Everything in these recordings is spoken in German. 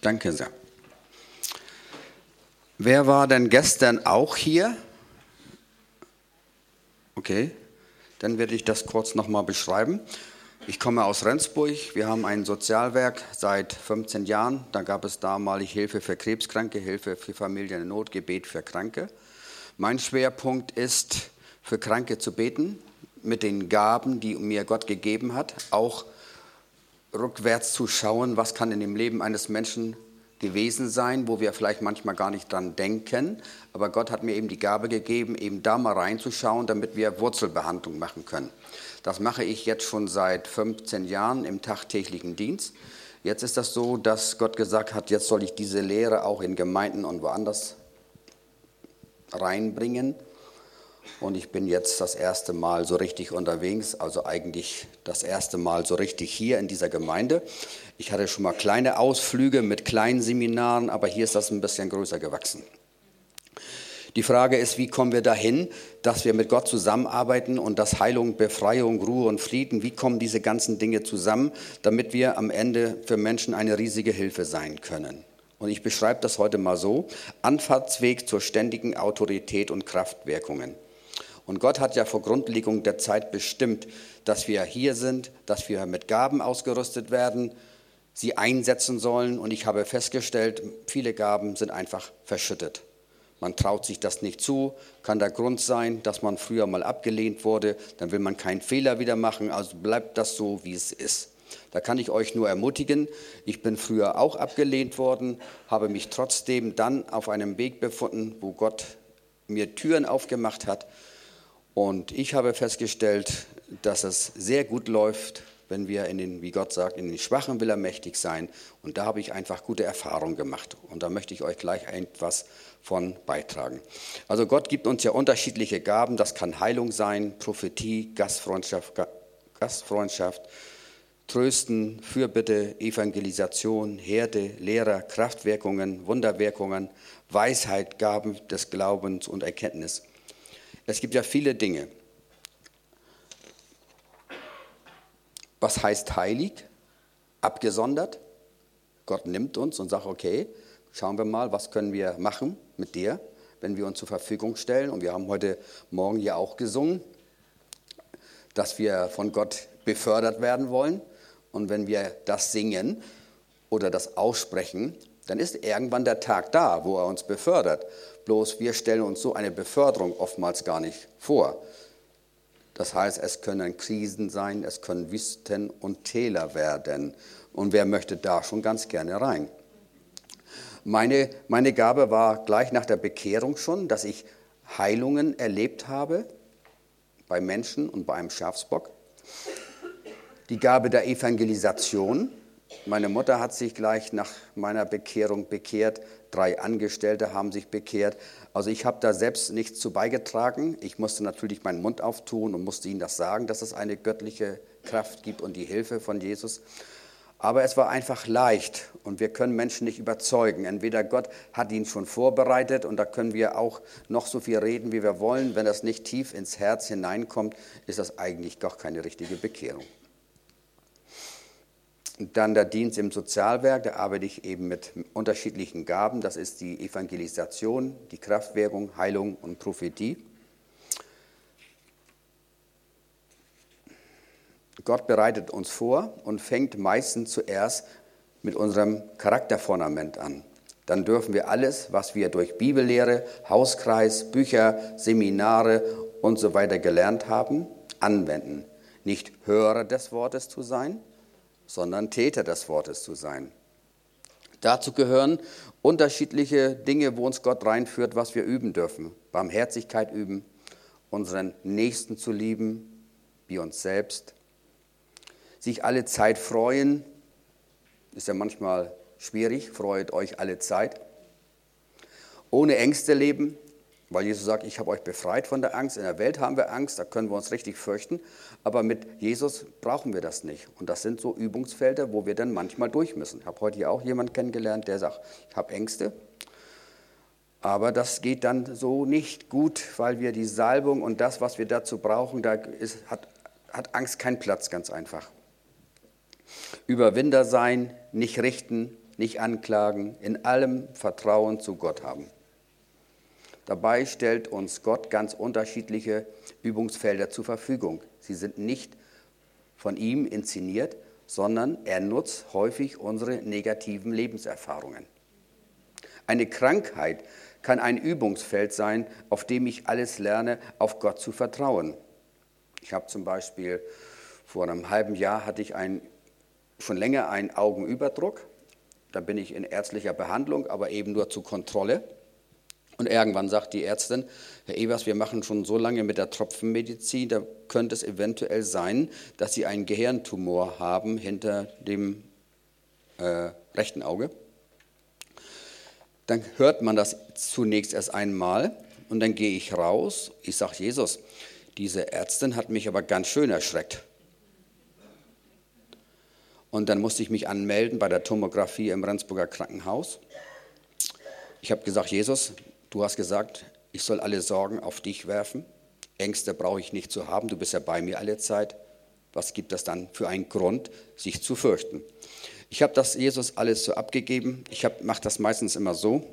Danke sehr. Wer war denn gestern auch hier? Okay, dann werde ich das kurz nochmal beschreiben. Ich komme aus Rendsburg. Wir haben ein Sozialwerk seit 15 Jahren. Da gab es damalig Hilfe für Krebskranke, Hilfe für Familien in Not, Gebet für Kranke. Mein Schwerpunkt ist, für Kranke zu beten, mit den Gaben, die mir Gott gegeben hat, auch rückwärts zu schauen, was kann in dem Leben eines Menschen gewesen sein, wo wir vielleicht manchmal gar nicht dran denken. Aber Gott hat mir eben die Gabe gegeben, eben da mal reinzuschauen, damit wir Wurzelbehandlung machen können. Das mache ich jetzt schon seit 15 Jahren im tagtäglichen Dienst. Jetzt ist das so, dass Gott gesagt hat, jetzt soll ich diese Lehre auch in Gemeinden und woanders reinbringen. Und ich bin jetzt das erste Mal so richtig unterwegs, also eigentlich das erste Mal so richtig hier in dieser Gemeinde. Ich hatte schon mal kleine Ausflüge mit kleinen Seminaren, aber hier ist das ein bisschen größer gewachsen. Die Frage ist, wie kommen wir dahin, dass wir mit Gott zusammenarbeiten und dass Heilung, Befreiung, Ruhe und Frieden, wie kommen diese ganzen Dinge zusammen, damit wir am Ende für Menschen eine riesige Hilfe sein können. Und ich beschreibe das heute mal so, Anfahrtsweg zur ständigen Autorität und Kraftwirkungen. Und Gott hat ja vor Grundlegung der Zeit bestimmt, dass wir hier sind, dass wir mit Gaben ausgerüstet werden, sie einsetzen sollen. Und ich habe festgestellt, viele Gaben sind einfach verschüttet. Man traut sich das nicht zu, kann der Grund sein, dass man früher mal abgelehnt wurde, dann will man keinen Fehler wieder machen, also bleibt das so, wie es ist. Da kann ich euch nur ermutigen, ich bin früher auch abgelehnt worden, habe mich trotzdem dann auf einem Weg befunden, wo Gott mir Türen aufgemacht hat und ich habe festgestellt, dass es sehr gut läuft, wenn wir in den, wie Gott sagt, in den Schwachen will er mächtig sein. Und da habe ich einfach gute Erfahrungen gemacht. Und da möchte ich euch gleich etwas von beitragen. Also Gott gibt uns ja unterschiedliche Gaben. Das kann Heilung sein, Prophetie, Gastfreundschaft, Gastfreundschaft Trösten, Fürbitte, Evangelisation, Herde, Lehrer, Kraftwirkungen, Wunderwirkungen, Weisheit, Gaben des Glaubens und Erkenntnis. Es gibt ja viele Dinge. Was heißt heilig? Abgesondert. Gott nimmt uns und sagt, okay, schauen wir mal, was können wir machen mit dir, wenn wir uns zur Verfügung stellen. Und wir haben heute Morgen ja auch gesungen, dass wir von Gott befördert werden wollen. Und wenn wir das singen oder das aussprechen, dann ist irgendwann der Tag da, wo er uns befördert. Bloß wir stellen uns so eine Beförderung oftmals gar nicht vor. Das heißt, es können Krisen sein, es können Wüsten und Täler werden. Und wer möchte da schon ganz gerne rein? Meine, meine Gabe war gleich nach der Bekehrung schon, dass ich Heilungen erlebt habe bei Menschen und bei einem Schafsbock. Die Gabe der Evangelisation, meine Mutter hat sich gleich nach meiner Bekehrung bekehrt. Drei Angestellte haben sich bekehrt. Also ich habe da selbst nichts zu beigetragen. Ich musste natürlich meinen Mund auftun und musste ihnen das sagen, dass es eine göttliche Kraft gibt und die Hilfe von Jesus. Aber es war einfach leicht und wir können Menschen nicht überzeugen. Entweder Gott hat ihn schon vorbereitet und da können wir auch noch so viel reden, wie wir wollen. Wenn das nicht tief ins Herz hineinkommt, ist das eigentlich doch keine richtige Bekehrung. Dann der Dienst im Sozialwerk, da arbeite ich eben mit unterschiedlichen Gaben. Das ist die Evangelisation, die Kraftwirkung, Heilung und Prophetie. Gott bereitet uns vor und fängt meistens zuerst mit unserem Charakterfundament an. Dann dürfen wir alles, was wir durch Bibellehre, Hauskreis, Bücher, Seminare und so weiter gelernt haben, anwenden. Nicht Hörer des Wortes zu sein, sondern Täter des Wortes zu sein. Dazu gehören unterschiedliche Dinge, wo uns Gott reinführt, was wir üben dürfen. Barmherzigkeit üben, unseren Nächsten zu lieben, wie uns selbst. Sich alle Zeit freuen, ist ja manchmal schwierig, freut euch alle Zeit. Ohne Ängste leben, weil Jesus sagt, ich habe euch befreit von der Angst. In der Welt haben wir Angst, da können wir uns richtig fürchten. Aber mit Jesus brauchen wir das nicht. Und das sind so Übungsfelder, wo wir dann manchmal durch müssen. Ich habe heute hier auch jemanden kennengelernt, der sagt, ich habe Ängste. Aber das geht dann so nicht gut, weil wir die Salbung und das, was wir dazu brauchen, da ist, hat, hat Angst keinen Platz, ganz einfach. Überwinder sein, nicht richten, nicht anklagen, in allem Vertrauen zu Gott haben. Dabei stellt uns Gott ganz unterschiedliche Übungsfelder zur Verfügung. Sie sind nicht von ihm inszeniert, sondern er nutzt häufig unsere negativen Lebenserfahrungen. Eine Krankheit kann ein Übungsfeld sein, auf dem ich alles lerne, auf Gott zu vertrauen. Ich habe zum Beispiel vor einem halben Jahr hatte ich ein, schon länger einen Augenüberdruck. Da bin ich in ärztlicher Behandlung, aber eben nur zur Kontrolle. Und irgendwann sagt die Ärztin, Herr Evers, wir machen schon so lange mit der Tropfenmedizin, da könnte es eventuell sein, dass Sie einen Gehirntumor haben hinter dem äh, rechten Auge. Dann hört man das zunächst erst einmal und dann gehe ich raus. Ich sage, Jesus, diese Ärztin hat mich aber ganz schön erschreckt. Und dann musste ich mich anmelden bei der Tomographie im Rendsburger Krankenhaus. Ich habe gesagt, Jesus, Du hast gesagt, ich soll alle Sorgen auf dich werfen. Ängste brauche ich nicht zu haben, du bist ja bei mir alle Zeit. Was gibt das dann für einen Grund, sich zu fürchten? Ich habe das Jesus alles so abgegeben. Ich mache das meistens immer so,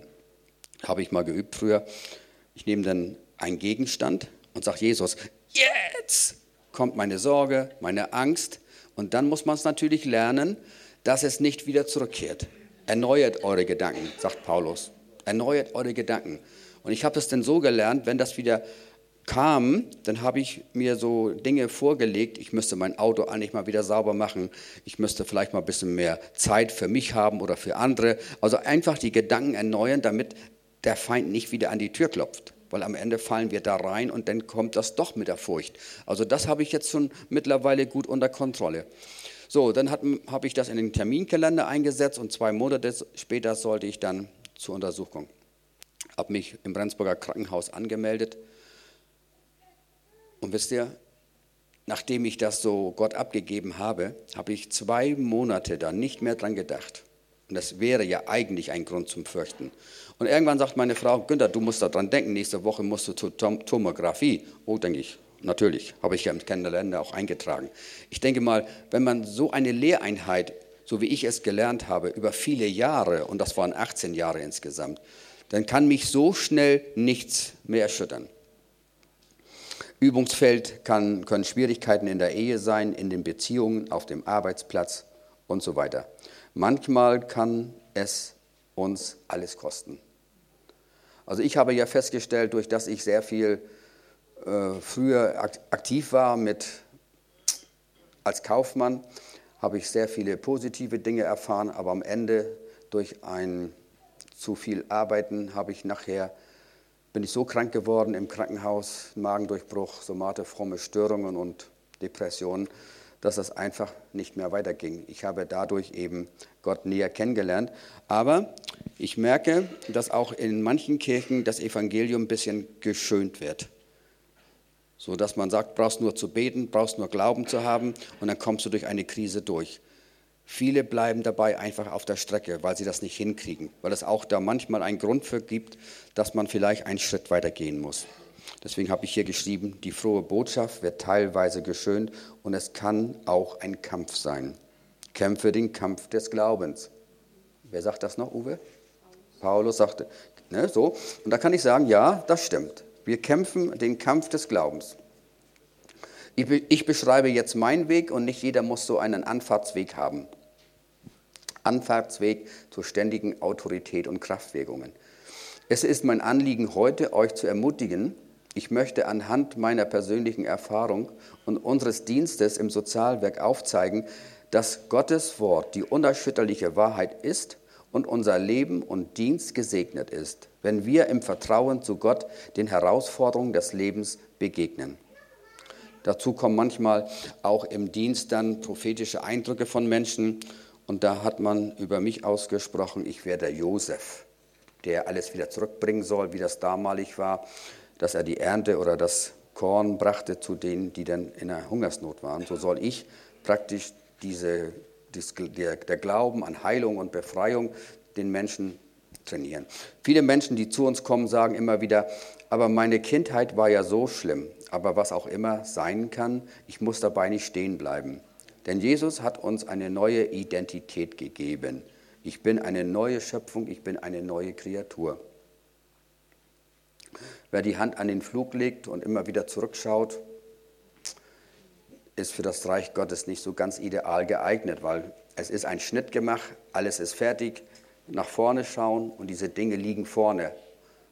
habe ich mal geübt früher. Ich nehme dann einen Gegenstand und sage Jesus, jetzt kommt meine Sorge, meine Angst. Und dann muss man es natürlich lernen, dass es nicht wieder zurückkehrt. Erneuert eure Gedanken, sagt Paulus. Erneuert eure Gedanken. Und ich habe das dann so gelernt, wenn das wieder kam, dann habe ich mir so Dinge vorgelegt. Ich müsste mein Auto eigentlich mal wieder sauber machen. Ich müsste vielleicht mal ein bisschen mehr Zeit für mich haben oder für andere. Also einfach die Gedanken erneuern, damit der Feind nicht wieder an die Tür klopft. Weil am Ende fallen wir da rein und dann kommt das doch mit der Furcht. Also das habe ich jetzt schon mittlerweile gut unter Kontrolle. So, dann habe ich das in den Terminkalender eingesetzt und zwei Monate später sollte ich dann zur Untersuchung. Habe mich im Rendsburger Krankenhaus angemeldet. Und wisst ihr, nachdem ich das so Gott abgegeben habe, habe ich zwei Monate da nicht mehr dran gedacht. Und das wäre ja eigentlich ein Grund zum Fürchten. Und irgendwann sagt meine Frau, Günther, du musst daran denken, nächste Woche musst du zur Tom Tomographie. Oh, denke ich, natürlich, habe ich ja im Kalender auch eingetragen. Ich denke mal, wenn man so eine Lehreinheit so wie ich es gelernt habe, über viele Jahre, und das waren 18 Jahre insgesamt, dann kann mich so schnell nichts mehr erschüttern. Übungsfeld kann, können Schwierigkeiten in der Ehe sein, in den Beziehungen, auf dem Arbeitsplatz und so weiter. Manchmal kann es uns alles kosten. Also ich habe ja festgestellt, durch dass ich sehr viel äh, früher aktiv war mit, als Kaufmann, habe ich sehr viele positive Dinge erfahren, aber am Ende durch ein zu viel Arbeiten habe ich nachher bin ich so krank geworden im Krankenhaus, Magendurchbruch, Somate, fromme Störungen und Depressionen, dass das einfach nicht mehr weiterging. Ich habe dadurch eben Gott näher kennengelernt. Aber ich merke, dass auch in manchen Kirchen das Evangelium ein bisschen geschönt wird. So dass man sagt, brauchst nur zu beten, brauchst nur Glauben zu haben und dann kommst du durch eine Krise durch. Viele bleiben dabei einfach auf der Strecke, weil sie das nicht hinkriegen, weil es auch da manchmal einen Grund für gibt, dass man vielleicht einen Schritt weiter gehen muss. Deswegen habe ich hier geschrieben, die frohe Botschaft wird teilweise geschönt und es kann auch ein Kampf sein. Kämpfe den Kampf des Glaubens. Wer sagt das noch, Uwe? Paulus sagte, ne, so. Und da kann ich sagen, ja, das stimmt. Wir kämpfen den Kampf des Glaubens. Ich beschreibe jetzt meinen Weg und nicht jeder muss so einen Anfahrtsweg haben. Anfahrtsweg zur ständigen Autorität und Kraftwägungen. Es ist mein Anliegen heute, euch zu ermutigen. Ich möchte anhand meiner persönlichen Erfahrung und unseres Dienstes im Sozialwerk aufzeigen, dass Gottes Wort die unerschütterliche Wahrheit ist und unser Leben und Dienst gesegnet ist, wenn wir im Vertrauen zu Gott den Herausforderungen des Lebens begegnen. Dazu kommen manchmal auch im Dienst dann prophetische Eindrücke von Menschen. Und da hat man über mich ausgesprochen, ich wäre der Josef, der alles wieder zurückbringen soll, wie das damalig war, dass er die Ernte oder das Korn brachte zu denen, die dann in der Hungersnot waren. So soll ich praktisch diese der, der Glauben an Heilung und Befreiung den Menschen trainieren. Viele Menschen, die zu uns kommen, sagen immer wieder, aber meine Kindheit war ja so schlimm, aber was auch immer sein kann, ich muss dabei nicht stehen bleiben. Denn Jesus hat uns eine neue Identität gegeben. Ich bin eine neue Schöpfung, ich bin eine neue Kreatur. Wer die Hand an den Flug legt und immer wieder zurückschaut, ist für das Reich Gottes nicht so ganz ideal geeignet, weil es ist ein Schnitt gemacht, alles ist fertig, nach vorne schauen und diese Dinge liegen vorne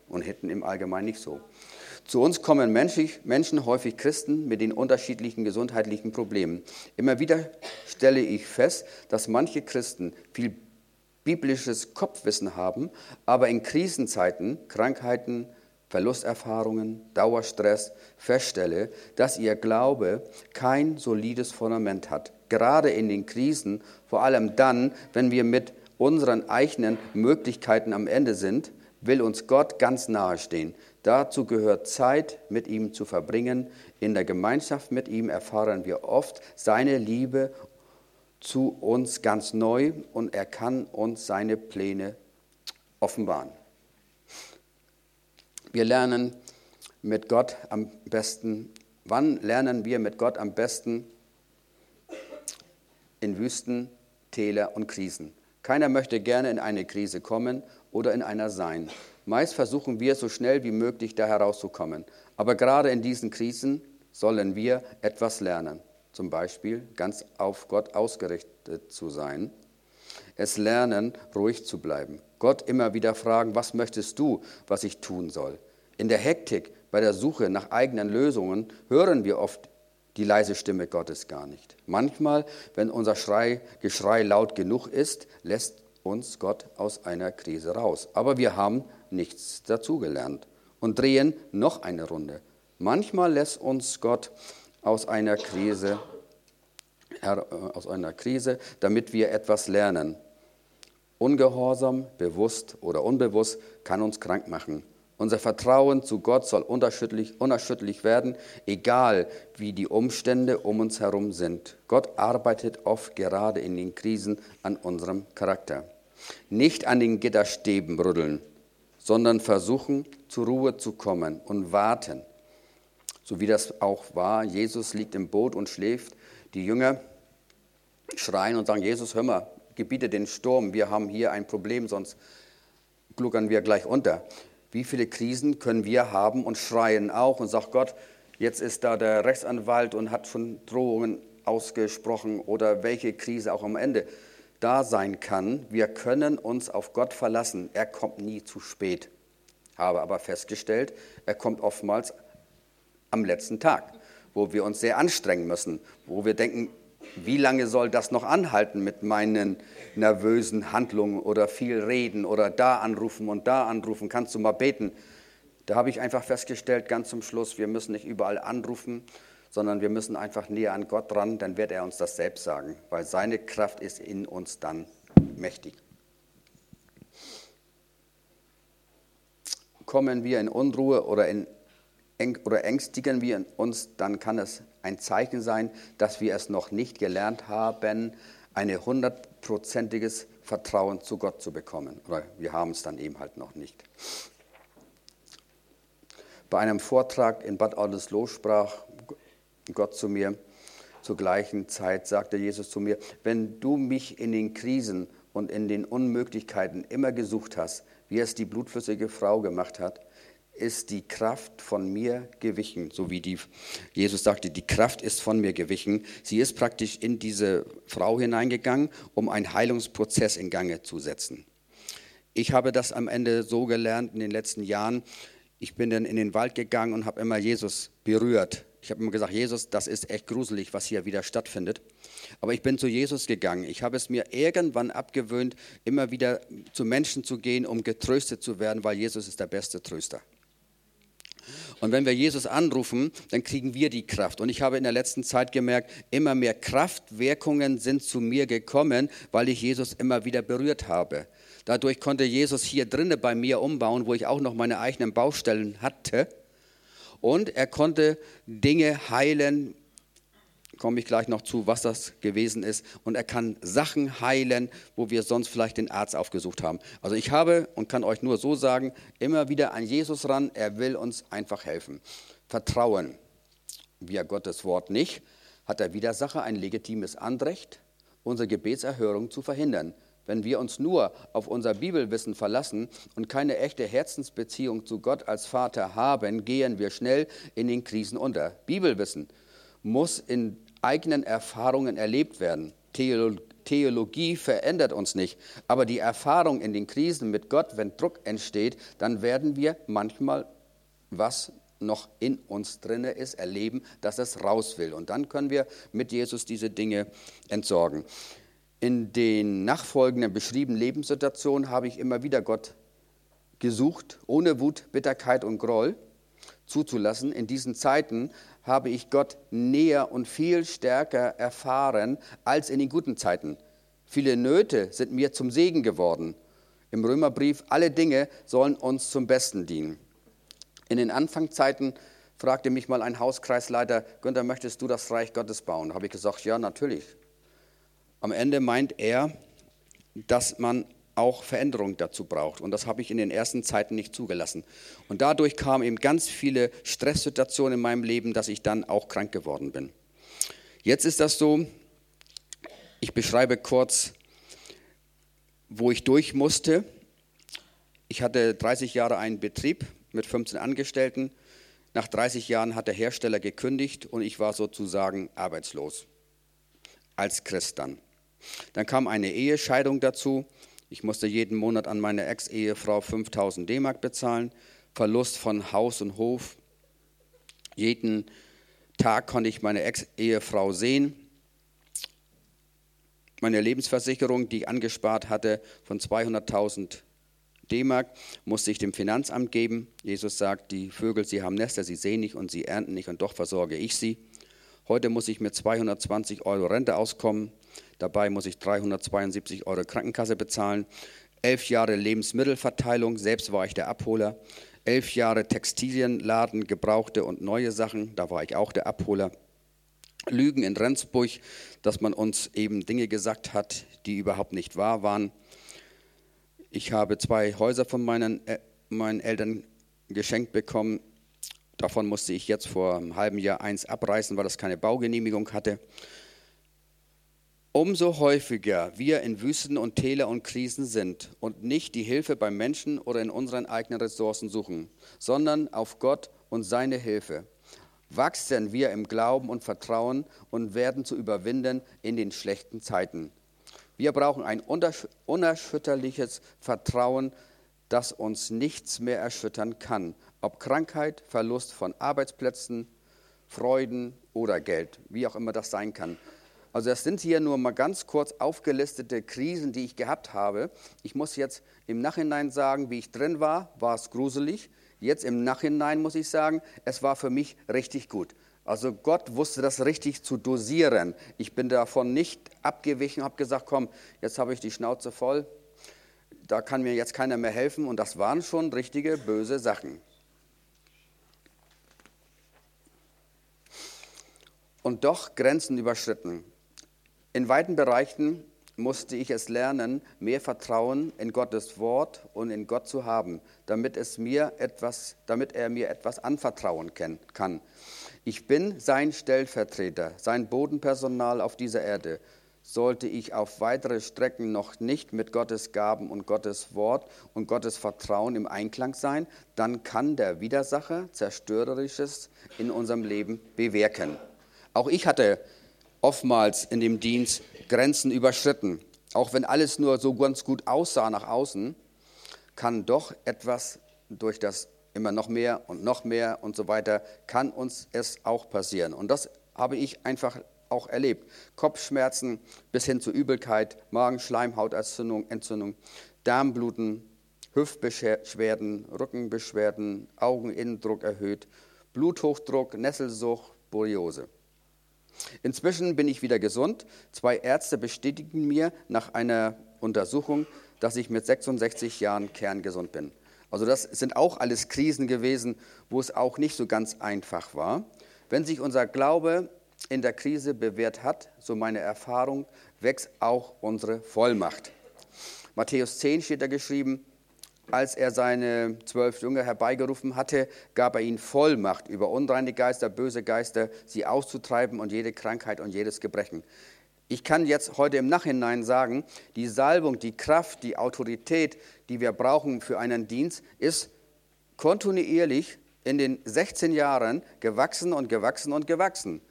und hinten im Allgemeinen nicht so. Zu uns kommen Menschen, häufig Christen, mit den unterschiedlichen gesundheitlichen Problemen. Immer wieder stelle ich fest, dass manche Christen viel biblisches Kopfwissen haben, aber in Krisenzeiten, Krankheiten, Verlusterfahrungen, Dauerstress feststelle, dass ihr Glaube kein solides Fundament hat. Gerade in den Krisen, vor allem dann, wenn wir mit unseren eigenen Möglichkeiten am Ende sind, will uns Gott ganz nahe stehen. Dazu gehört Zeit mit ihm zu verbringen. In der Gemeinschaft mit ihm erfahren wir oft seine Liebe zu uns ganz neu und er kann uns seine Pläne offenbaren. Wir lernen mit Gott am besten, wann lernen wir mit Gott am besten? In Wüsten, Täler und Krisen. Keiner möchte gerne in eine Krise kommen oder in einer sein. Meist versuchen wir so schnell wie möglich da herauszukommen. Aber gerade in diesen Krisen sollen wir etwas lernen. Zum Beispiel ganz auf Gott ausgerichtet zu sein. Es lernen, ruhig zu bleiben. Gott immer wieder fragen, was möchtest du, was ich tun soll? In der Hektik, bei der Suche nach eigenen Lösungen hören wir oft die leise Stimme Gottes gar nicht. Manchmal, wenn unser Schrei, Geschrei laut genug ist, lässt uns Gott aus einer Krise raus. Aber wir haben nichts dazugelernt und drehen noch eine Runde. Manchmal lässt uns Gott aus einer Krise, äh, aus einer Krise, damit wir etwas lernen. Ungehorsam, bewusst oder unbewusst, kann uns krank machen. Unser Vertrauen zu Gott soll unerschütterlich, unerschütterlich werden, egal wie die Umstände um uns herum sind. Gott arbeitet oft gerade in den Krisen an unserem Charakter. Nicht an den Gitterstäben rütteln, sondern versuchen, zur Ruhe zu kommen und warten. So wie das auch war, Jesus liegt im Boot und schläft. Die Jünger schreien und sagen, Jesus, hör mal, gebiete den Sturm, wir haben hier ein Problem, sonst gluckern wir gleich unter. Wie viele Krisen können wir haben und schreien auch und sagen, Gott, jetzt ist da der Rechtsanwalt und hat schon Drohungen ausgesprochen oder welche Krise auch am Ende da sein kann. Wir können uns auf Gott verlassen. Er kommt nie zu spät. Habe aber festgestellt, er kommt oftmals am letzten Tag, wo wir uns sehr anstrengen müssen, wo wir denken, wie lange soll das noch anhalten mit meinen nervösen Handlungen oder viel reden oder da anrufen und da anrufen? Kannst du mal beten? Da habe ich einfach festgestellt, ganz zum Schluss, wir müssen nicht überall anrufen, sondern wir müssen einfach näher an Gott dran, dann wird er uns das selbst sagen, weil seine Kraft ist in uns dann mächtig. Kommen wir in Unruhe oder in oder ängstigen wir uns, dann kann es ein Zeichen sein, dass wir es noch nicht gelernt haben, ein hundertprozentiges Vertrauen zu Gott zu bekommen. Oder wir haben es dann eben halt noch nicht. Bei einem Vortrag in Bad Oldesloe sprach Gott zu mir, zur gleichen Zeit sagte Jesus zu mir, wenn du mich in den Krisen und in den Unmöglichkeiten immer gesucht hast, wie es die blutflüssige Frau gemacht hat, ist die Kraft von mir gewichen, so wie die, Jesus sagte, die Kraft ist von mir gewichen. Sie ist praktisch in diese Frau hineingegangen, um einen Heilungsprozess in Gange zu setzen. Ich habe das am Ende so gelernt in den letzten Jahren. Ich bin dann in den Wald gegangen und habe immer Jesus berührt. Ich habe immer gesagt, Jesus, das ist echt gruselig, was hier wieder stattfindet. Aber ich bin zu Jesus gegangen. Ich habe es mir irgendwann abgewöhnt, immer wieder zu Menschen zu gehen, um getröstet zu werden, weil Jesus ist der beste Tröster. Und wenn wir Jesus anrufen, dann kriegen wir die Kraft. Und ich habe in der letzten Zeit gemerkt, immer mehr Kraftwirkungen sind zu mir gekommen, weil ich Jesus immer wieder berührt habe. Dadurch konnte Jesus hier drinnen bei mir umbauen, wo ich auch noch meine eigenen Baustellen hatte. Und er konnte Dinge heilen, komme ich gleich noch zu, was das gewesen ist. Und er kann Sachen heilen, wo wir sonst vielleicht den Arzt aufgesucht haben. Also ich habe und kann euch nur so sagen, immer wieder an Jesus ran. Er will uns einfach helfen. Vertrauen. via Gottes Wort nicht, hat der Widersacher ein legitimes Anrecht, unsere Gebetserhörung zu verhindern. Wenn wir uns nur auf unser Bibelwissen verlassen und keine echte Herzensbeziehung zu Gott als Vater haben, gehen wir schnell in den Krisen unter. Bibelwissen muss in eigenen Erfahrungen erlebt werden. Theologie verändert uns nicht, aber die Erfahrung in den Krisen mit Gott, wenn Druck entsteht, dann werden wir manchmal was noch in uns drinne ist, erleben, dass es raus will. Und dann können wir mit Jesus diese Dinge entsorgen. In den nachfolgenden beschriebenen Lebenssituationen habe ich immer wieder Gott gesucht, ohne Wut, Bitterkeit und Groll zuzulassen. In diesen Zeiten habe ich Gott näher und viel stärker erfahren als in den guten Zeiten. Viele Nöte sind mir zum Segen geworden. Im Römerbrief, alle Dinge sollen uns zum Besten dienen. In den Anfangszeiten fragte mich mal ein Hauskreisleiter, Günther, möchtest du das Reich Gottes bauen? Da habe ich gesagt, ja, natürlich. Am Ende meint er, dass man auch Veränderung dazu braucht. Und das habe ich in den ersten Zeiten nicht zugelassen. Und dadurch kamen eben ganz viele Stresssituationen in meinem Leben, dass ich dann auch krank geworden bin. Jetzt ist das so, ich beschreibe kurz, wo ich durch musste. Ich hatte 30 Jahre einen Betrieb mit 15 Angestellten. Nach 30 Jahren hat der Hersteller gekündigt und ich war sozusagen arbeitslos. Als Christ dann. Dann kam eine Ehescheidung dazu. Ich musste jeden Monat an meine Ex-Ehefrau 5000 D-Mark bezahlen. Verlust von Haus und Hof. Jeden Tag konnte ich meine Ex-Ehefrau sehen. Meine Lebensversicherung, die ich angespart hatte, von 200.000 D-Mark musste ich dem Finanzamt geben. Jesus sagt, die Vögel, sie haben Nester, sie sehen nicht und sie ernten nicht und doch versorge ich sie. Heute muss ich mit 220 Euro Rente auskommen. Dabei muss ich 372 Euro Krankenkasse bezahlen. Elf Jahre Lebensmittelverteilung, selbst war ich der Abholer. Elf Jahre Textilienladen, gebrauchte und neue Sachen, da war ich auch der Abholer. Lügen in Rendsburg, dass man uns eben Dinge gesagt hat, die überhaupt nicht wahr waren. Ich habe zwei Häuser von meinen, äh, meinen Eltern geschenkt bekommen. Davon musste ich jetzt vor einem halben Jahr eins abreißen, weil das keine Baugenehmigung hatte. Umso häufiger wir in Wüsten und Täler und Krisen sind und nicht die Hilfe beim Menschen oder in unseren eigenen Ressourcen suchen, sondern auf Gott und seine Hilfe, wachsen wir im Glauben und Vertrauen und werden zu überwinden in den schlechten Zeiten. Wir brauchen ein unerschütterliches Vertrauen, das uns nichts mehr erschüttern kann. Ob Krankheit, Verlust von Arbeitsplätzen, Freuden oder Geld, wie auch immer das sein kann. Also das sind hier nur mal ganz kurz aufgelistete Krisen, die ich gehabt habe. Ich muss jetzt im Nachhinein sagen, wie ich drin war, war es gruselig. Jetzt im Nachhinein muss ich sagen, es war für mich richtig gut. Also Gott wusste das richtig zu dosieren. Ich bin davon nicht abgewichen, habe gesagt, komm, jetzt habe ich die Schnauze voll, da kann mir jetzt keiner mehr helfen. Und das waren schon richtige böse Sachen. Und doch Grenzen überschritten. In weiten Bereichen musste ich es lernen, mehr Vertrauen in Gottes Wort und in Gott zu haben, damit, es mir etwas, damit er mir etwas anvertrauen kann. Ich bin sein Stellvertreter, sein Bodenpersonal auf dieser Erde. Sollte ich auf weitere Strecken noch nicht mit Gottes Gaben und Gottes Wort und Gottes Vertrauen im Einklang sein, dann kann der Widersacher Zerstörerisches in unserem Leben bewirken. Auch ich hatte oftmals in dem Dienst Grenzen überschritten. Auch wenn alles nur so ganz gut aussah nach außen, kann doch etwas durch das immer noch mehr und noch mehr und so weiter, kann uns es auch passieren. Und das habe ich einfach auch erlebt. Kopfschmerzen bis hin zu Übelkeit, Magenschleimhautentzündung, Entzündung, Darmbluten, Hüftbeschwerden, Rückenbeschwerden, Augeninnendruck erhöht, Bluthochdruck, Nesselsucht, Boriose. Inzwischen bin ich wieder gesund. Zwei Ärzte bestätigen mir nach einer Untersuchung, dass ich mit 66 Jahren kerngesund bin. Also das sind auch alles Krisen gewesen, wo es auch nicht so ganz einfach war. Wenn sich unser Glaube in der Krise bewährt hat, so meine Erfahrung, wächst auch unsere Vollmacht. Matthäus 10 steht da geschrieben, als er seine zwölf Jünger herbeigerufen hatte, gab er ihnen Vollmacht über unreine Geister, böse Geister, sie auszutreiben und jede Krankheit und jedes Gebrechen. Ich kann jetzt heute im Nachhinein sagen, die Salbung, die Kraft, die Autorität, die wir brauchen für einen Dienst, ist kontinuierlich in den 16 Jahren gewachsen und gewachsen und gewachsen.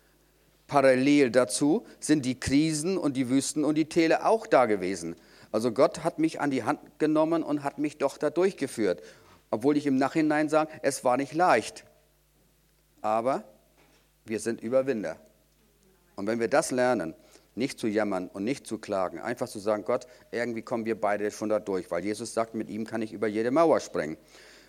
Parallel dazu sind die Krisen und die Wüsten und die Täler auch da gewesen. Also Gott hat mich an die Hand genommen und hat mich doch da durchgeführt. Obwohl ich im Nachhinein sage, es war nicht leicht. Aber wir sind Überwinder. Und wenn wir das lernen, nicht zu jammern und nicht zu klagen, einfach zu sagen, Gott, irgendwie kommen wir beide schon da durch, weil Jesus sagt, mit ihm kann ich über jede Mauer springen.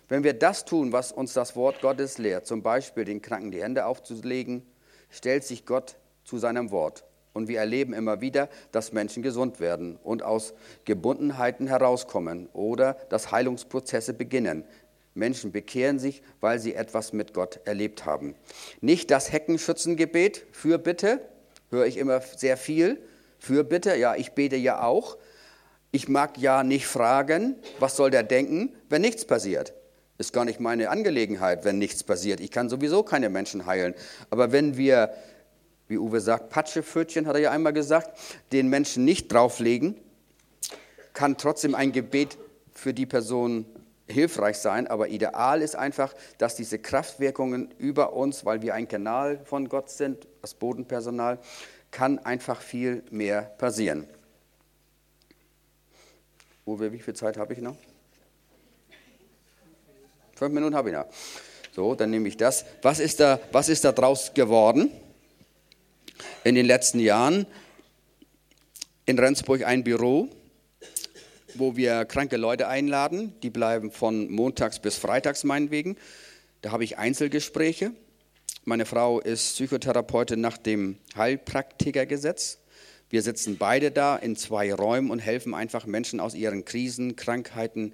Wenn wir das tun, was uns das Wort Gottes lehrt, zum Beispiel den Kranken die Hände aufzulegen, stellt sich Gott zu seinem Wort. Und wir erleben immer wieder, dass Menschen gesund werden und aus Gebundenheiten herauskommen oder dass Heilungsprozesse beginnen. Menschen bekehren sich, weil sie etwas mit Gott erlebt haben. Nicht das Heckenschützengebet für Bitte, höre ich immer sehr viel. Für Bitte, ja, ich bete ja auch. Ich mag ja nicht fragen, was soll der denken, wenn nichts passiert. Ist gar nicht meine Angelegenheit, wenn nichts passiert. Ich kann sowieso keine Menschen heilen. Aber wenn wir, wie Uwe sagt, Patschepfötchen, hat er ja einmal gesagt, den Menschen nicht drauflegen, kann trotzdem ein Gebet für die Person hilfreich sein, aber ideal ist einfach, dass diese Kraftwirkungen über uns, weil wir ein Kanal von Gott sind, das Bodenpersonal, kann einfach viel mehr passieren. Uwe, wie viel Zeit habe ich noch? Fünf Minuten habe ich noch. So, dann nehme ich das. Was ist da, was ist da draus geworden in den letzten Jahren? In Rendsburg ein Büro, wo wir kranke Leute einladen. Die bleiben von montags bis freitags meinetwegen. Da habe ich Einzelgespräche. Meine Frau ist Psychotherapeutin nach dem Heilpraktikergesetz. Wir sitzen beide da in zwei Räumen und helfen einfach Menschen aus ihren Krisen, Krankheiten,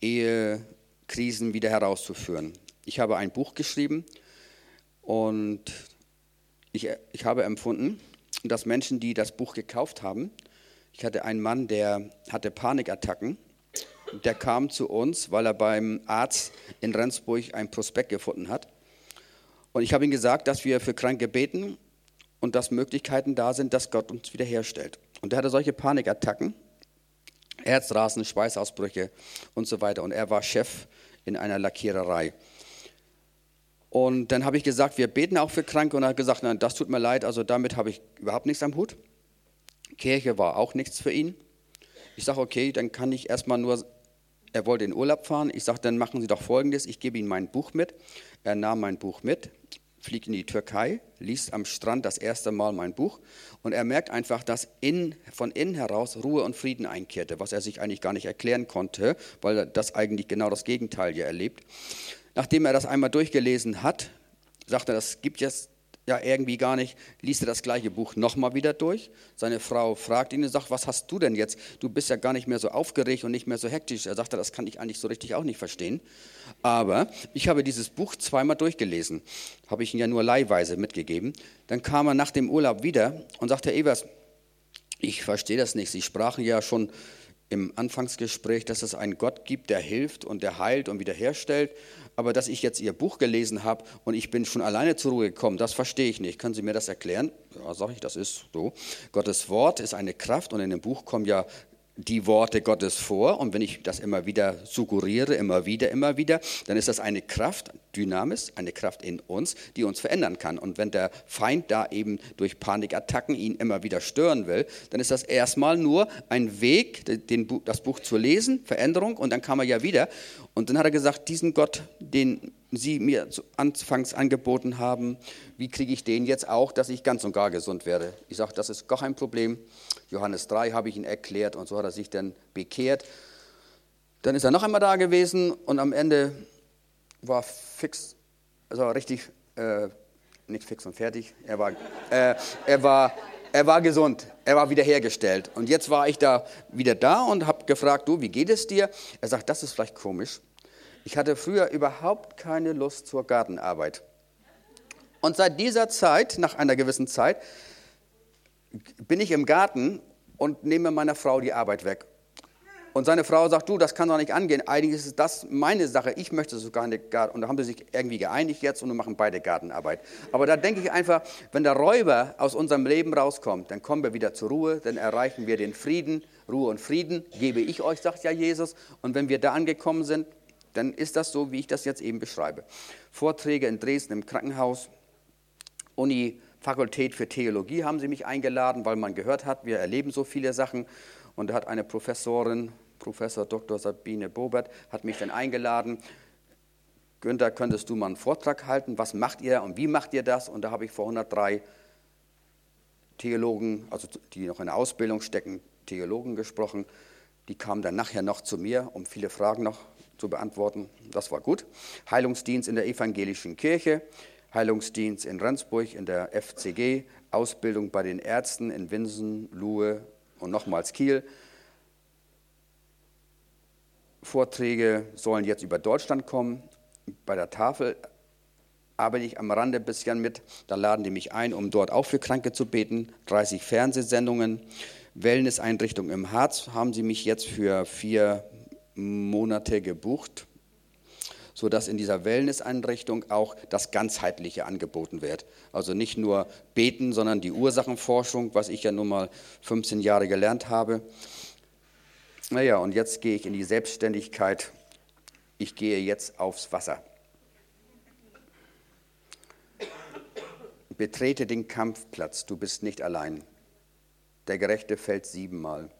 Ehekrisen wieder herauszuführen. Ich habe ein Buch geschrieben und ich, ich habe empfunden, dass Menschen, die das Buch gekauft haben, ich hatte einen Mann, der hatte Panikattacken. Der kam zu uns, weil er beim Arzt in Rendsburg ein Prospekt gefunden hat. Und ich habe ihm gesagt, dass wir für Kranke beten und dass Möglichkeiten da sind, dass Gott uns wiederherstellt. Und er hatte solche Panikattacken, Herzrasen, Schweißausbrüche und so weiter. Und er war Chef in einer Lackiererei. Und dann habe ich gesagt, wir beten auch für Kranke. Und er hat gesagt, nein, das tut mir leid, also damit habe ich überhaupt nichts am Hut. Kirche war auch nichts für ihn. Ich sage, okay, dann kann ich erstmal nur, er wollte in Urlaub fahren. Ich sage, dann machen Sie doch Folgendes, ich gebe Ihnen mein Buch mit. Er nahm mein Buch mit, fliegt in die Türkei, liest am Strand das erste Mal mein Buch und er merkt einfach, dass in, von innen heraus Ruhe und Frieden einkehrte, was er sich eigentlich gar nicht erklären konnte, weil er das eigentlich genau das Gegenteil hier erlebt. Nachdem er das einmal durchgelesen hat, sagt er, das gibt jetzt ja irgendwie gar nicht, liest er das gleiche Buch nochmal wieder durch. Seine Frau fragt ihn und sagt, was hast du denn jetzt? Du bist ja gar nicht mehr so aufgeregt und nicht mehr so hektisch. Er sagte, das kann ich eigentlich so richtig auch nicht verstehen. Aber ich habe dieses Buch zweimal durchgelesen, habe ich ihn ja nur leihweise mitgegeben. Dann kam er nach dem Urlaub wieder und sagte, Herr Evers, ich verstehe das nicht. Sie sprachen ja schon im Anfangsgespräch, dass es einen Gott gibt, der hilft und der heilt und wiederherstellt aber dass ich jetzt Ihr Buch gelesen habe und ich bin schon alleine zur Ruhe gekommen, das verstehe ich nicht. Können Sie mir das erklären? Ja, sage ich, das ist so. Gottes Wort ist eine Kraft und in dem Buch kommen ja die Worte Gottes vor und wenn ich das immer wieder suggeriere, immer wieder, immer wieder, dann ist das eine Kraft, Dynamis, eine Kraft in uns, die uns verändern kann. Und wenn der Feind da eben durch Panikattacken ihn immer wieder stören will, dann ist das erstmal nur ein Weg, den, das Buch zu lesen, Veränderung und dann kam er ja wieder. Und dann hat er gesagt, diesen Gott, den Sie mir anfangs angeboten haben, wie kriege ich den jetzt auch, dass ich ganz und gar gesund werde? Ich sage, das ist gar kein Problem. Johannes 3 habe ich ihn erklärt und so hat er sich dann bekehrt. Dann ist er noch einmal da gewesen und am Ende war fix, also richtig, äh, nicht fix und fertig, er war, äh, er war, er war gesund, er war wiederhergestellt. Und jetzt war ich da wieder da und habe gefragt, du, wie geht es dir? Er sagt, das ist vielleicht komisch. Ich hatte früher überhaupt keine Lust zur Gartenarbeit. Und seit dieser Zeit, nach einer gewissen Zeit, bin ich im Garten und nehme meiner Frau die Arbeit weg. Und seine Frau sagt, du, das kann doch nicht angehen. Eigentlich ist das meine Sache. Ich möchte sogar eine Garten. Und da haben sie sich irgendwie geeinigt jetzt und machen beide Gartenarbeit. Aber da denke ich einfach, wenn der Räuber aus unserem Leben rauskommt, dann kommen wir wieder zur Ruhe, dann erreichen wir den Frieden. Ruhe und Frieden gebe ich euch, sagt ja Jesus. Und wenn wir da angekommen sind, dann ist das so, wie ich das jetzt eben beschreibe. Vorträge in Dresden im Krankenhaus, Uni, Fakultät für Theologie haben sie mich eingeladen, weil man gehört hat, wir erleben so viele Sachen. Und da hat eine Professorin Professor Dr. Sabine Bobert hat mich dann eingeladen. Günther, könntest du mal einen Vortrag halten? Was macht ihr und wie macht ihr das? Und da habe ich vor 103 Theologen, also die noch in der Ausbildung stecken, Theologen gesprochen. Die kamen dann nachher noch zu mir, um viele Fragen noch zu beantworten. Das war gut. Heilungsdienst in der evangelischen Kirche, Heilungsdienst in Rendsburg in der FCG, Ausbildung bei den Ärzten in Winsen, Luhe und nochmals Kiel, Vorträge sollen jetzt über Deutschland kommen. Bei der Tafel arbeite ich am Rande ein bisschen mit. Da laden die mich ein, um dort auch für Kranke zu beten. 30 Fernsehsendungen. Wellnesseinrichtung im Harz haben sie mich jetzt für vier Monate gebucht, sodass in dieser Wellnesseinrichtung auch das Ganzheitliche angeboten wird. Also nicht nur beten, sondern die Ursachenforschung, was ich ja nun mal 15 Jahre gelernt habe. Naja, und jetzt gehe ich in die Selbstständigkeit. Ich gehe jetzt aufs Wasser. Betrete den Kampfplatz, du bist nicht allein. Der Gerechte fällt siebenmal.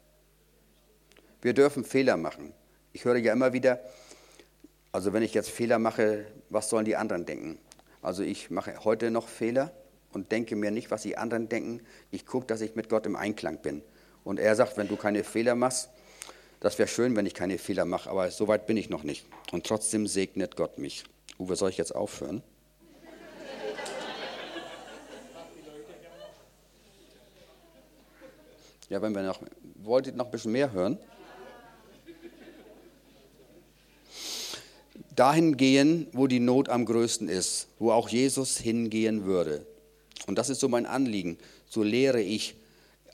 Wir dürfen Fehler machen. Ich höre ja immer wieder, also wenn ich jetzt Fehler mache, was sollen die anderen denken? Also ich mache heute noch Fehler und denke mir nicht, was die anderen denken. Ich gucke, dass ich mit Gott im Einklang bin. Und er sagt, wenn du keine Fehler machst, das wäre schön, wenn ich keine Fehler mache, aber so weit bin ich noch nicht. Und trotzdem segnet Gott mich. Uwe, soll ich jetzt aufhören? Ja, wenn wir noch, wollt ihr noch ein bisschen mehr hören? Dahin gehen, wo die Not am größten ist, wo auch Jesus hingehen würde. Und das ist so mein Anliegen. So lehre ich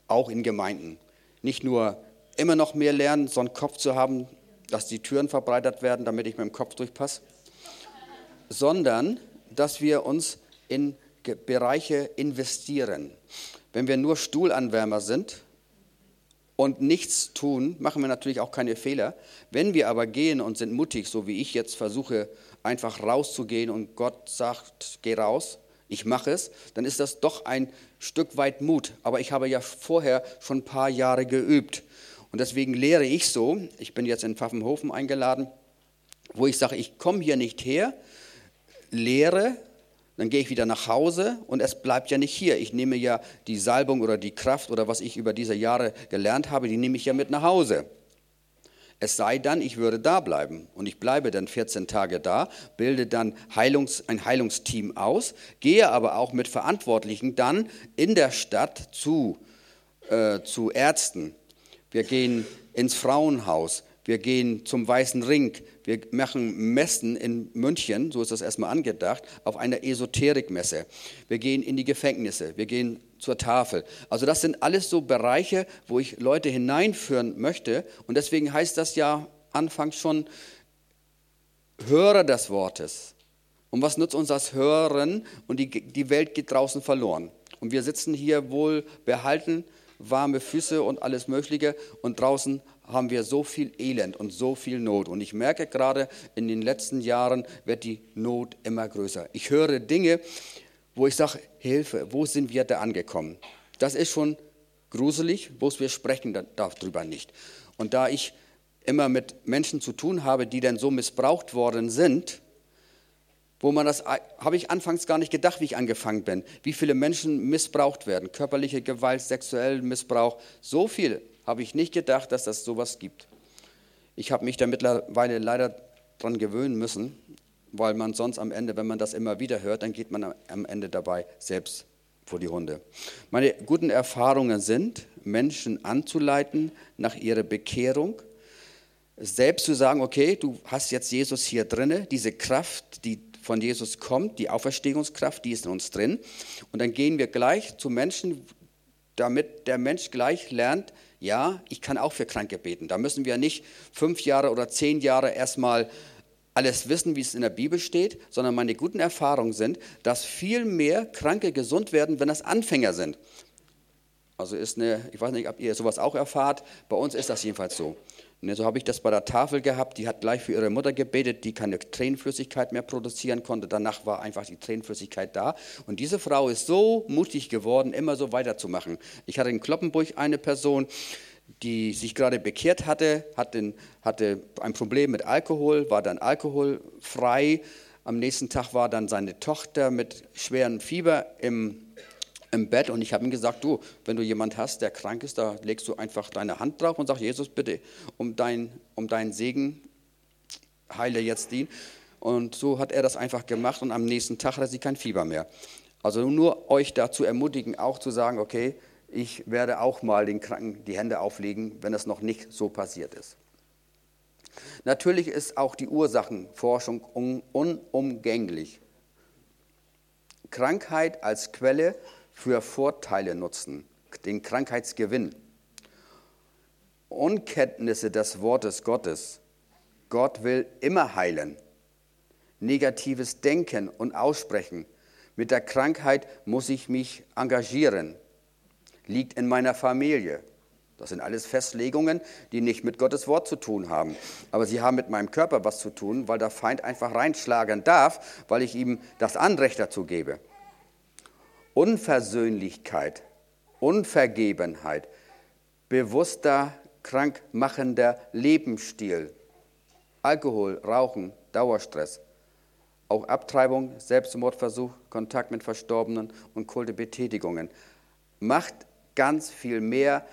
auch in Gemeinden. Nicht nur immer noch mehr lernen, so einen Kopf zu haben, dass die Türen verbreitert werden, damit ich mit dem Kopf durchpasse, sondern dass wir uns in Bereiche investieren. Wenn wir nur Stuhlanwärmer sind und nichts tun, machen wir natürlich auch keine Fehler. Wenn wir aber gehen und sind mutig, so wie ich jetzt versuche, einfach rauszugehen und Gott sagt, geh raus, ich mache es, dann ist das doch ein Stück weit Mut. Aber ich habe ja vorher schon ein paar Jahre geübt. Und deswegen lehre ich so, ich bin jetzt in Pfaffenhofen eingeladen, wo ich sage, ich komme hier nicht her, lehre, dann gehe ich wieder nach Hause und es bleibt ja nicht hier. Ich nehme ja die Salbung oder die Kraft oder was ich über diese Jahre gelernt habe, die nehme ich ja mit nach Hause. Es sei dann, ich würde da bleiben und ich bleibe dann 14 Tage da, bilde dann Heilungs, ein Heilungsteam aus, gehe aber auch mit Verantwortlichen dann in der Stadt zu, äh, zu Ärzten, wir gehen ins Frauenhaus, wir gehen zum Weißen Ring, wir machen Messen in München, so ist das erstmal angedacht, auf einer Esoterikmesse. Wir gehen in die Gefängnisse, wir gehen zur Tafel. Also das sind alles so Bereiche, wo ich Leute hineinführen möchte. Und deswegen heißt das ja anfangs schon Hörer des Wortes. Und was nutzt uns das Hören? Und die, die Welt geht draußen verloren. Und wir sitzen hier wohl behalten warme Füße und alles Mögliche. Und draußen haben wir so viel Elend und so viel Not. Und ich merke gerade, in den letzten Jahren wird die Not immer größer. Ich höre Dinge, wo ich sage, Hilfe, wo sind wir da angekommen? Das ist schon gruselig, bloß wir sprechen darüber nicht. Und da ich immer mit Menschen zu tun habe, die dann so missbraucht worden sind, wo man das, habe ich anfangs gar nicht gedacht, wie ich angefangen bin, wie viele Menschen missbraucht werden, körperliche Gewalt, sexuellen Missbrauch, so viel habe ich nicht gedacht, dass das sowas gibt. Ich habe mich da mittlerweile leider dran gewöhnen müssen, weil man sonst am Ende, wenn man das immer wieder hört, dann geht man am Ende dabei selbst vor die Hunde. Meine guten Erfahrungen sind, Menschen anzuleiten nach ihrer Bekehrung, selbst zu sagen, okay, du hast jetzt Jesus hier drinne, diese Kraft, die von Jesus kommt, die Auferstehungskraft, die ist in uns drin. Und dann gehen wir gleich zu Menschen, damit der Mensch gleich lernt, Ja, ich kann auch für Kranke beten. Da müssen wir nicht fünf Jahre oder zehn Jahre erstmal alles wissen, wie es in der Bibel steht, sondern meine guten Erfahrungen sind, dass viel mehr Kranke gesund werden, wenn das Anfänger sind. Also ist eine, ich weiß nicht, ob ihr sowas auch erfahrt, bei uns ist das jedenfalls so. Und so habe ich das bei der Tafel gehabt, die hat gleich für ihre Mutter gebetet, die keine Tränenflüssigkeit mehr produzieren konnte. Danach war einfach die Tränenflüssigkeit da. Und diese Frau ist so mutig geworden, immer so weiterzumachen. Ich hatte in Kloppenburg eine Person, die sich gerade bekehrt hatte, hatte, hatte ein Problem mit Alkohol, war dann alkoholfrei. Am nächsten Tag war dann seine Tochter mit schwerem Fieber im im Bett und ich habe ihm gesagt, du, wenn du jemand hast, der krank ist, da legst du einfach deine Hand drauf und sagst, Jesus, bitte, um, dein, um deinen Segen heile jetzt ihn. Und so hat er das einfach gemacht und am nächsten Tag hat sie kein Fieber mehr. Also nur euch dazu ermutigen, auch zu sagen, okay, ich werde auch mal den Kranken die Hände auflegen, wenn es noch nicht so passiert ist. Natürlich ist auch die Ursachenforschung unumgänglich. Krankheit als Quelle für Vorteile nutzen, den Krankheitsgewinn. Unkenntnisse des Wortes Gottes. Gott will immer heilen. Negatives Denken und Aussprechen. Mit der Krankheit muss ich mich engagieren. Liegt in meiner Familie. Das sind alles Festlegungen, die nicht mit Gottes Wort zu tun haben. Aber sie haben mit meinem Körper was zu tun, weil der Feind einfach reinschlagen darf, weil ich ihm das Anrecht dazu gebe. Unversöhnlichkeit, Unvergebenheit, bewusster, krankmachender Lebensstil, Alkohol, Rauchen, Dauerstress, auch Abtreibung, Selbstmordversuch, Kontakt mit Verstorbenen und Kultebetätigungen. Macht ganz viel mehr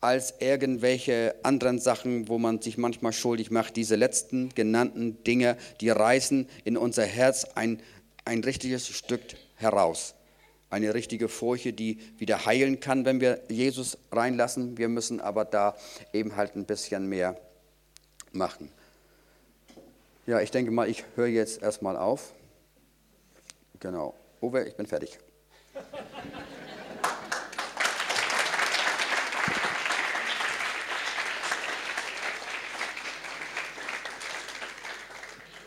als irgendwelche anderen Sachen, wo man sich manchmal schuldig macht. Diese letzten genannten Dinge, die reißen in unser Herz ein, ein richtiges Stück heraus eine richtige Furche, die wieder heilen kann, wenn wir Jesus reinlassen. Wir müssen aber da eben halt ein bisschen mehr machen. Ja, ich denke mal, ich höre jetzt erstmal auf. Genau. Uwe, ich bin fertig.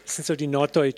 Das sind so die Norddeutschen.